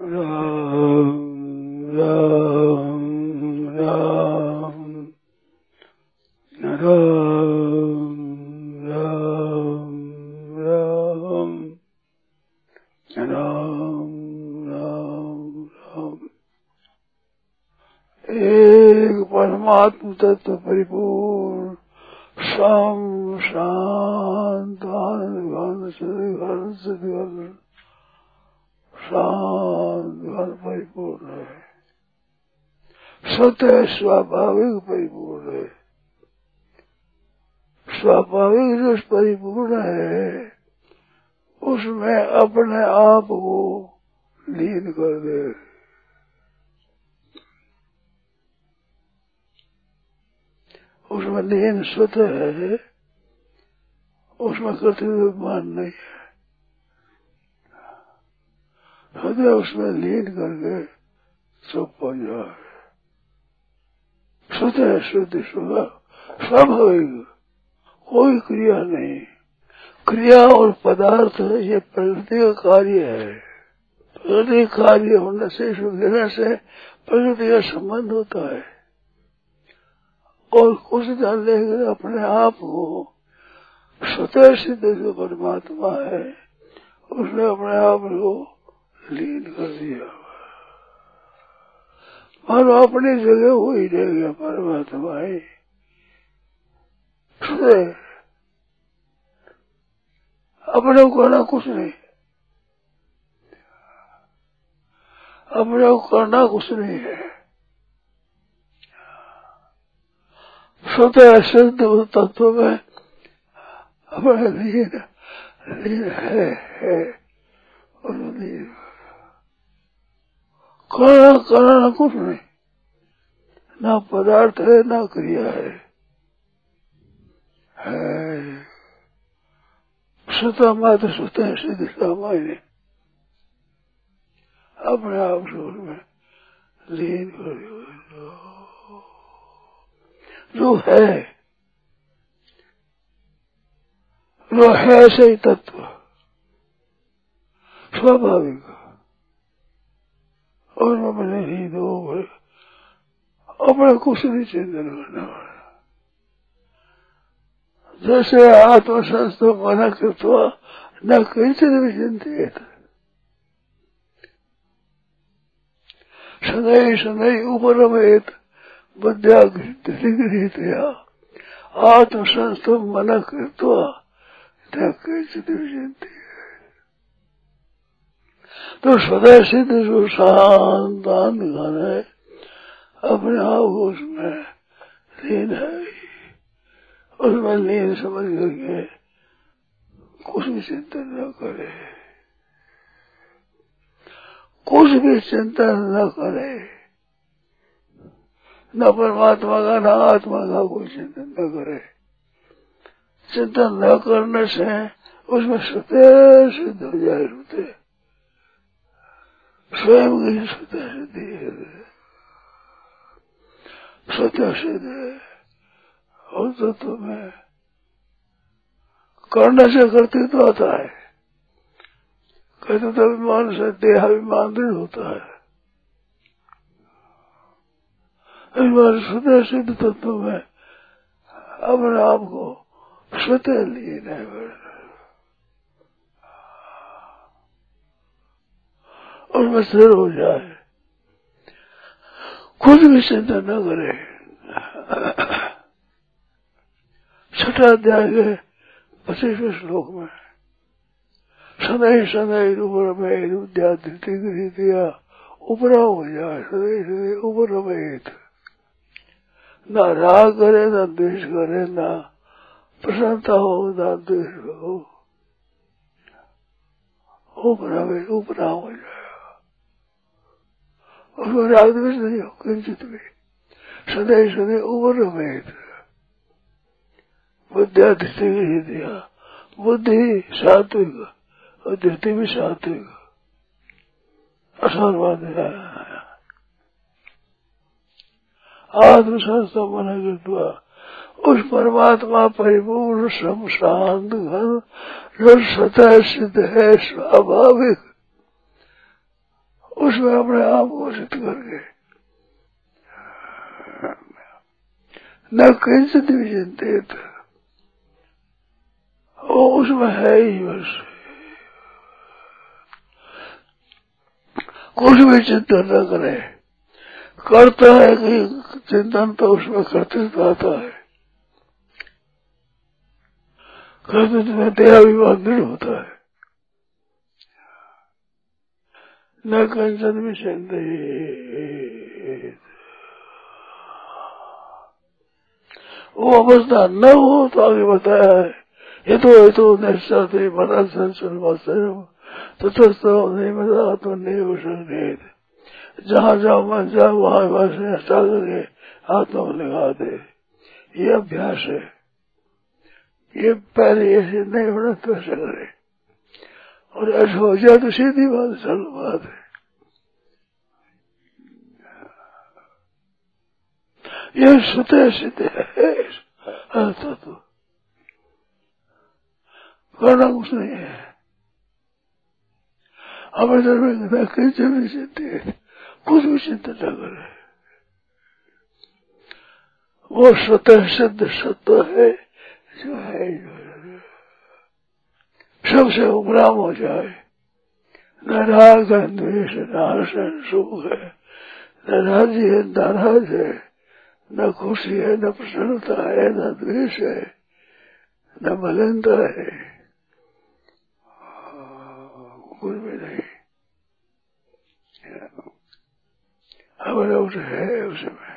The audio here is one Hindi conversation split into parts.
राम राम राम राम एक परमात्म तत्व परिपूर्ण सम शांत आनंद घन से घर से घर घर परिपूर्ण है स्वतः स्वाभाविक परिपूर्ण है स्वाभाविक जो परिपूर्ण है उसमें अपने आप को लीन कर दे उसमें लीन स्वतः है उसमें कर्तव्यमान नहीं है हृदय उसमें लीन करके सब पा जाए। स्वतः शुद्ध स्वाभाविक कोई क्रिया नहीं। क्रिया और पदार्थ ये प्रकृति का कार्य है। प्रकृति कार्य होने से देने से प्रकृति का संबंध होता है। और कुछ जान लेकर अपने आप को स्वतः सिद्ध जो परमात्मा है, उसने अपने आप को लीन कर दिया मानो अपनी जगह वो ही रह गया परमात्मा ही। अपने को करना कुछ नहीं। अपने को करना कुछ नहीं है। स्वतः सिद्ध तत्व में अपने लीन लीन है, है। और लीन करना करना कुछ नहीं। ना पदार्थ है, ना क्रिया है। है। स्वतः मात्र स्वतः सिद्ध सामान्य अपने आप में लीन कर जो है जो है सही तत्व। स्वाभाविक। ही दो अपने कुछ नहीं चिंतन करना पड़ा जैसे आत्मसंस्थो मन कृत्वा न किंचित भी चिंतित शनै शनै उपरमेत बुद्ध्या गृहीतया आत्मसंस्थो मन कृत्वा न किंचित भी चिंतित तो सदा सिद्ध जो शांत गान है। अपने आप उसमें लीन है। उसमें लीन समझ करके कुछ भी चिंतन न करे। कुछ भी चिंतन न करे। न परमात्मा का, न आत्मा का कोई चिंतन न करे। चिंतन न करने से उसमें सत्य सिद्ध हो जाए होते स्वयं की स्वतः सिद्धि है स्वतः सिद्ध है और तो तुम्हें करने से करते तो आता है कहते तो अभिमान से देहाभिमान दृढ़ होता है अभिमान स्वतः सिद्ध तत्व में अपने आप को स्वतः लिए नहीं और मैं स्थिर हो जाए। कुछ भी चिंता न करे। छठा अध्याय के पच्चीसवें श्लोक में सदै सदै ऊपर में विद्या धृति दिया उपरा हो जाए सदै सदै ऊपर रमेत न राग करे, न द्वेष करे, न प्रसन्नता हो, न द्वेष हो। ऊपरा में ऊपरा हो जाए। उसको राग द्वेष नहीं हो किंचित भी सदै सदै ऊपर रमेत बुद्धिया धृति भी दिया बुद्धि सात्विक और धृति भी सात्विक असर्वाद आत्मशास्त्र मन कृत्वा उस परमात्मा परिपूर्ण सम शांत घन जो स्वतः सिद्ध है स्वाभाविक उसमें अपने आप सिद्ध करके न किंचित भी चिंतित उसमें है ही बस कुछ भी चिंतन न करे करता है कि चिंतन तो उसमें कर्तृत्व आता है कर्तृत्व में देहाभिमान दृढ़ होता है न कंचन में संदेह वो अवस्था न हो तो आगे बताया है। ये तो ये तो निश्चय मना संसन तो तो नहीं मज़ा तो नहीं हो सकते जहाँ जाओ मन जाओ, वहाँ बस हटा करके हाथों में लगा दे ये अभ्यास है। ये पहले ऐसे नहीं होना तो ऐसा करे और ऐसा हो जाए तो सीधी बात सरल बात है। ये स्वतः सिद्ध है तो, तो। करना कुछ नहीं है। हमारे में कैसे भी सिद्ध कुछ भी सिद्ध न करे। वो स्वतः सिद्ध सत्य है जो है जो है। सबसे उपराम हो जाए न राग द्वेष न सुख है न राज़ी है नाराज़ है न खुशी है न प्रसन्नता है न द्वेष है न मलिनता है कुछ भी नहीं हमारे उस है उसमें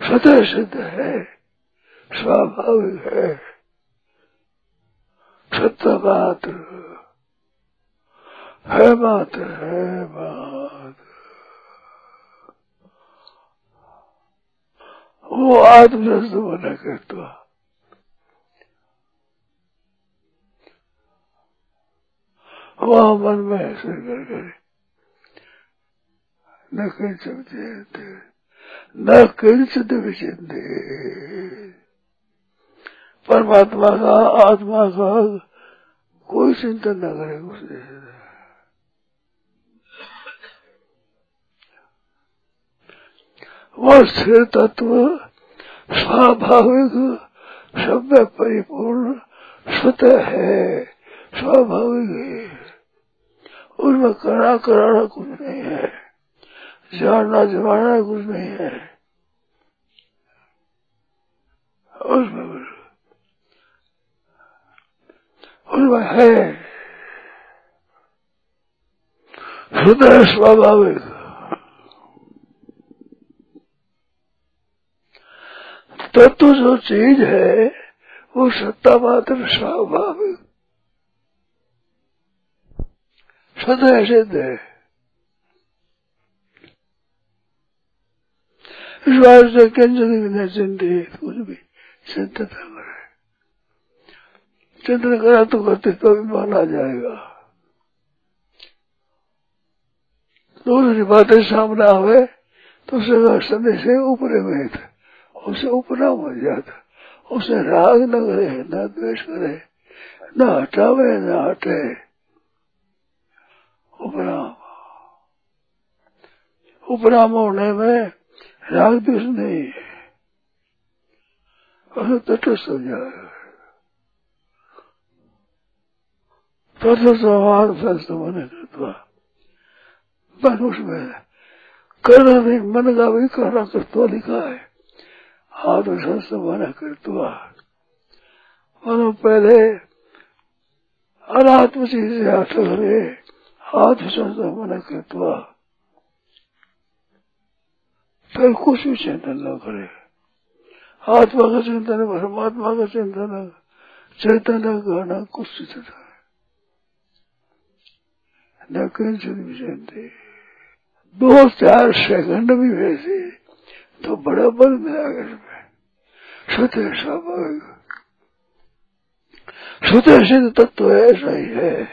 स्वतः सिद्ध है स्वाभाविक है सत्य मात्र है मात्र है मात्र वो आत्मदस्त बना करता वहाँ मन में ऐसे कर करे न किंचित न किंचित विचिंते परमात्मा का आत्मा का कोई चिंतन न करे वह स्थिर तत्व स्वाभाविक में परिपूर्ण स्वतः है। स्वाभाविक है। उसमें करा कराना कुछ नहीं है। जानना जमाना कुछ नहीं है। उसमें उसमें है। स्वतः स्वाभाविक। तत्व जो चीज़ है, वो सत्ता मात्र स्वाभाविक। स्वतः सिद्ध है। इस बात से किंचन चिंतित, कुछ भी चिंतित चिंतन करा तो कर्तृत्व भी माना जाएगा। दूसरी बातें सामने आवे तो उसका संदेश ऊपर में था उसे उपराम हो जाता उसे राग न करे न द्वेष करे, न हटावे, न हटे। उपराम। उपराम होने में राग द्वेष नहीं है। तटस्थ हो जाए फस्त मन उसमें करना नहीं मन का भी करना कृत्वा लिखा है हाथ संस्थ मना कृतवा मनो पहले अनात्म चीज़ से हाथ करे हाथ संस्थ मना कृतवा फिर कुछ भी चिंतन न करे आत्मा का चिंतन परमात्मा का चिंतन चैतन्य करना कुछ चिंतन न किंचन भी चिंते दो चार सेकंड भी वैसे तो बड़ा बल मिला इसमें। स्वतः स्वाभाविक स्वतः सिद्ध तत्व ऐसा ही है।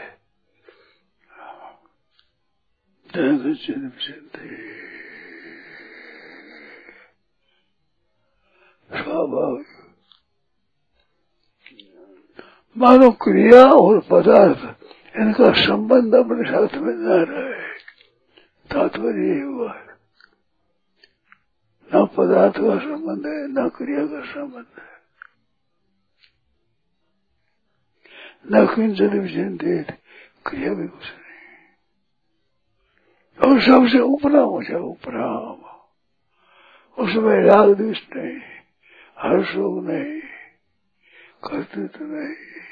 स्वाभाविक। मानो क्रिया और पदार्थ इनका संबंध अपने साथ में न रहे। तात्पर्य यही हुआ है। न पदार्थ का संबंध है, न क्रिया का संबंध है। न किंचन विचिंतित क्रिया भी कुछ नहीं और सबसे उपराम है उपराम उसमें राग द्वेष नहीं हर्षोग नहीं, कर्तृत्व नहीं।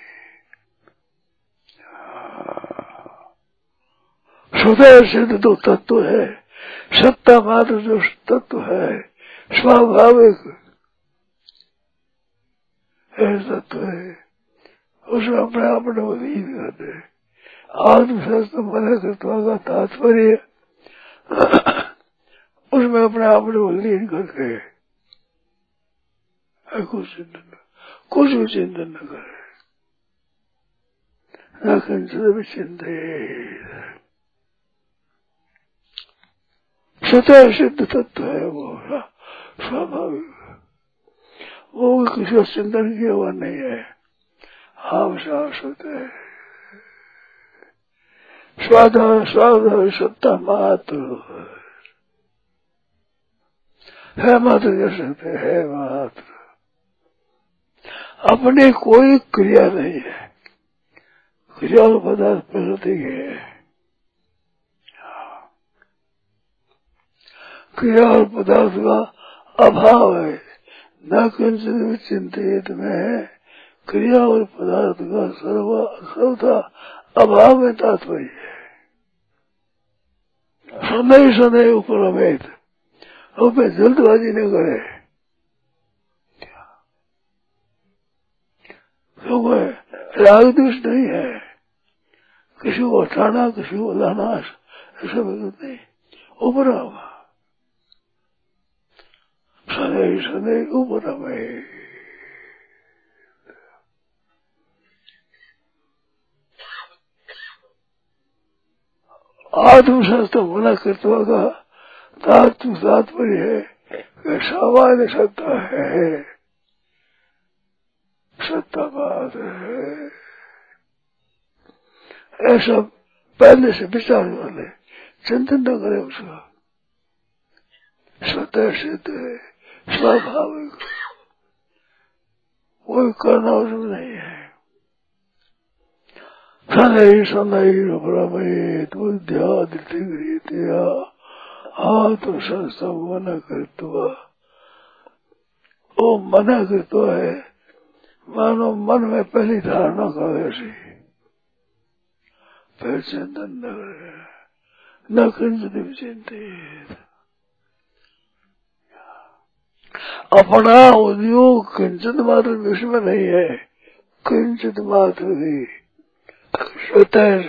स्वतः सिद्ध तो तत्व है। सत्ता मात्र जो तत्व है, स्वाभाविक तत्व है। उसमें अपने अपने नहीं करते आत्मशास्त्र मन कृत्वा का तात्पर्य उसमें अपने अपने को लीन करके कुछ चिंतन कुछ भी चिंतन न करे। न किंचित भी चिंतित स्वतः सिद्ध तत्व है वो स्वाभाविक वो किसी का चिंतन किया हुआ नहीं है। हम शाश्वत है। स्वाधा स्वाधा, सत्ता मात्र। है मात्र कह सकते है मात्र। अपने कोई क्रिया नहीं है। क्रिया पदार्थ प्रकृति है। क्रिया और पदार्थ का अभाव है। न किंचित चिंतित में है। क्रिया और पदार्थ का सर्व सर्वथा अभाव में तात्पर्य है। सदैव सदैव उपरमेत और जल्दबाजी न करे। क्योंकि राग दोष नहीं है? किसी को हटाना, किसी को लाना, ऐसा नहीं। उपराम सदैव सदैव उपरमे आत्मशास्त्र मना करता का तात्व तात्पर्य है सामान्य सत्ता है। सत्ता बात है ऐसा पहले से विचार वाले, चिंतन न करे उसका। स्वतः सिद्ध है। स्वाभाविक कोई करना उसमें नहीं है। सदैव सदैव भ्रमेत बुद्ध्यादित्या आत्मसंस्थम मना कृत्वा वो मना कृत्वा है मानो मन में पहली धारणा कर ऐसी। फिर चिंतन न करे न किंचित चिंतित अपना उद्योग किंचित मात्र विश्व में नहीं है, किंचित मात्र भी। स्वतः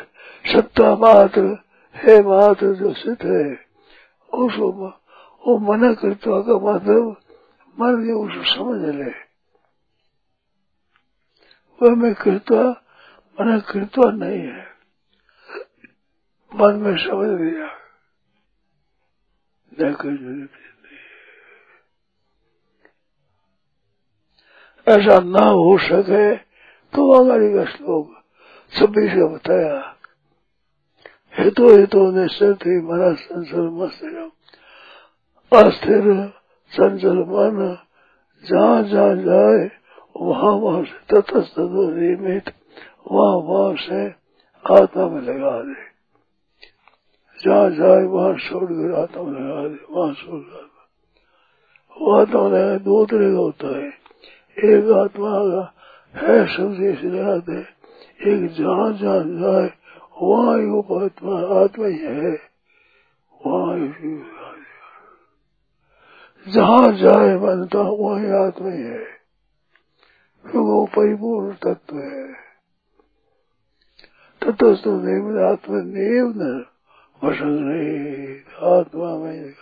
सत्ता मात्र है, मात्र जो सिद्ध है, उसको वो मना करता का मतलब मन के उसको समझ ले। वह मैं करता, मना करता नहीं है। मन में समझ लिया न कर ऐसा ना हो सके तो आगाड़ी का श्लोक छब्बीस का बताया हेतु हेतु निश्चय थी मना संसर मस्त अस्थिर संचल मन, जहाँ जहाँ जाए, वहाँ वहाँ से तटस्थ नियमित, वहाँ वहाँ से आत्मा में लगा दे। जहाँ जाए, वहाँ छोड़कर आत्मा में लगा दे, वहाँ छोड़ वो आत्मा लगा दो तरह का होता है। एक आत्मा का है समझे से लगा दे एक जहाँ जहाँ जाए वहाँ ही वो आत्मा आत्मा ही है। वहाँ ही जहाँ जाए बनता, वही आत्मा ही है। क्योंकि वो परिपूर्ण तत्व है। तत्व देव आत्मा, देव न नहीं आत्मा में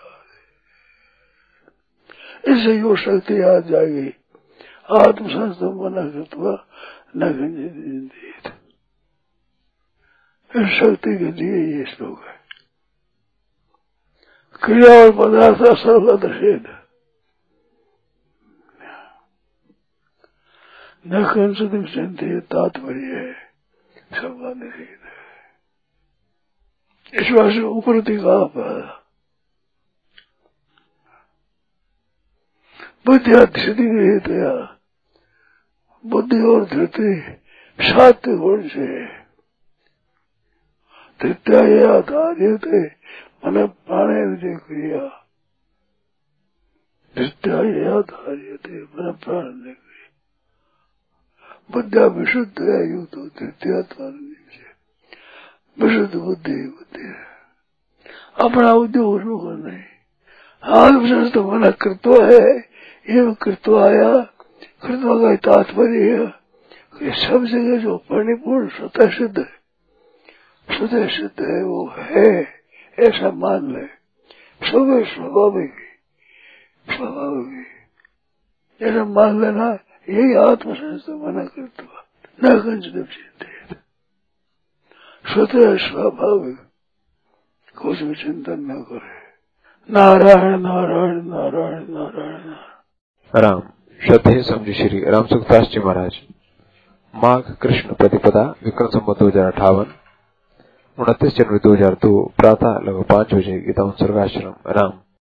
इससे यो शक्ति आ जाएगी आत्मशास्त्र न गंजित इस शक्ति के लिए ये श्लोक है। क्रिया और पदार्थ सर्वगत निषेध न चिंतित तात्पर्य है सबका निषेध है। इस बात से दिखा पाया बुद्धिया धृति गृहतया बुद्धि और धृति, सात गुण से। धृत्या ये आधार्य थे मन प्राणे विजय क्रिया। धृत्या ये आधार्य थे मन प्राण ने बुद्धिया विशुद्ध है युक्त धृत्या से विशुद्ध बुद्धि बुद्धि है। अपना उद्योग उसको नहीं। हाथ तो मना करता है ये कृत्व आया कृत्व का तात्पर्य है सब जगह जो परिपूर्ण स्वतः सिद्ध है। स्वतः सिद्ध है, वो है, ऐसा मान ले। सब स्वाभाविक। स्वाभाविक। ऐसा मान लेना, यही आत्मसंस्था मना करता न कंचन स्वतः स्वाभाविक। कुछ भी चिंतन न करे। नारायण नारायण नारायण नारायण। राम। श्रद्धेय समझ श्री राम सुखदास जी महाराज। माघ कृष्ण प्रतिपदा, विक्रम संबत दो हज़ार अठावन। उनतीस जनवरी दो हज़ार दो, प्रातः लगभग पाँच बजे गीता उत्सर्गाश्रम राम।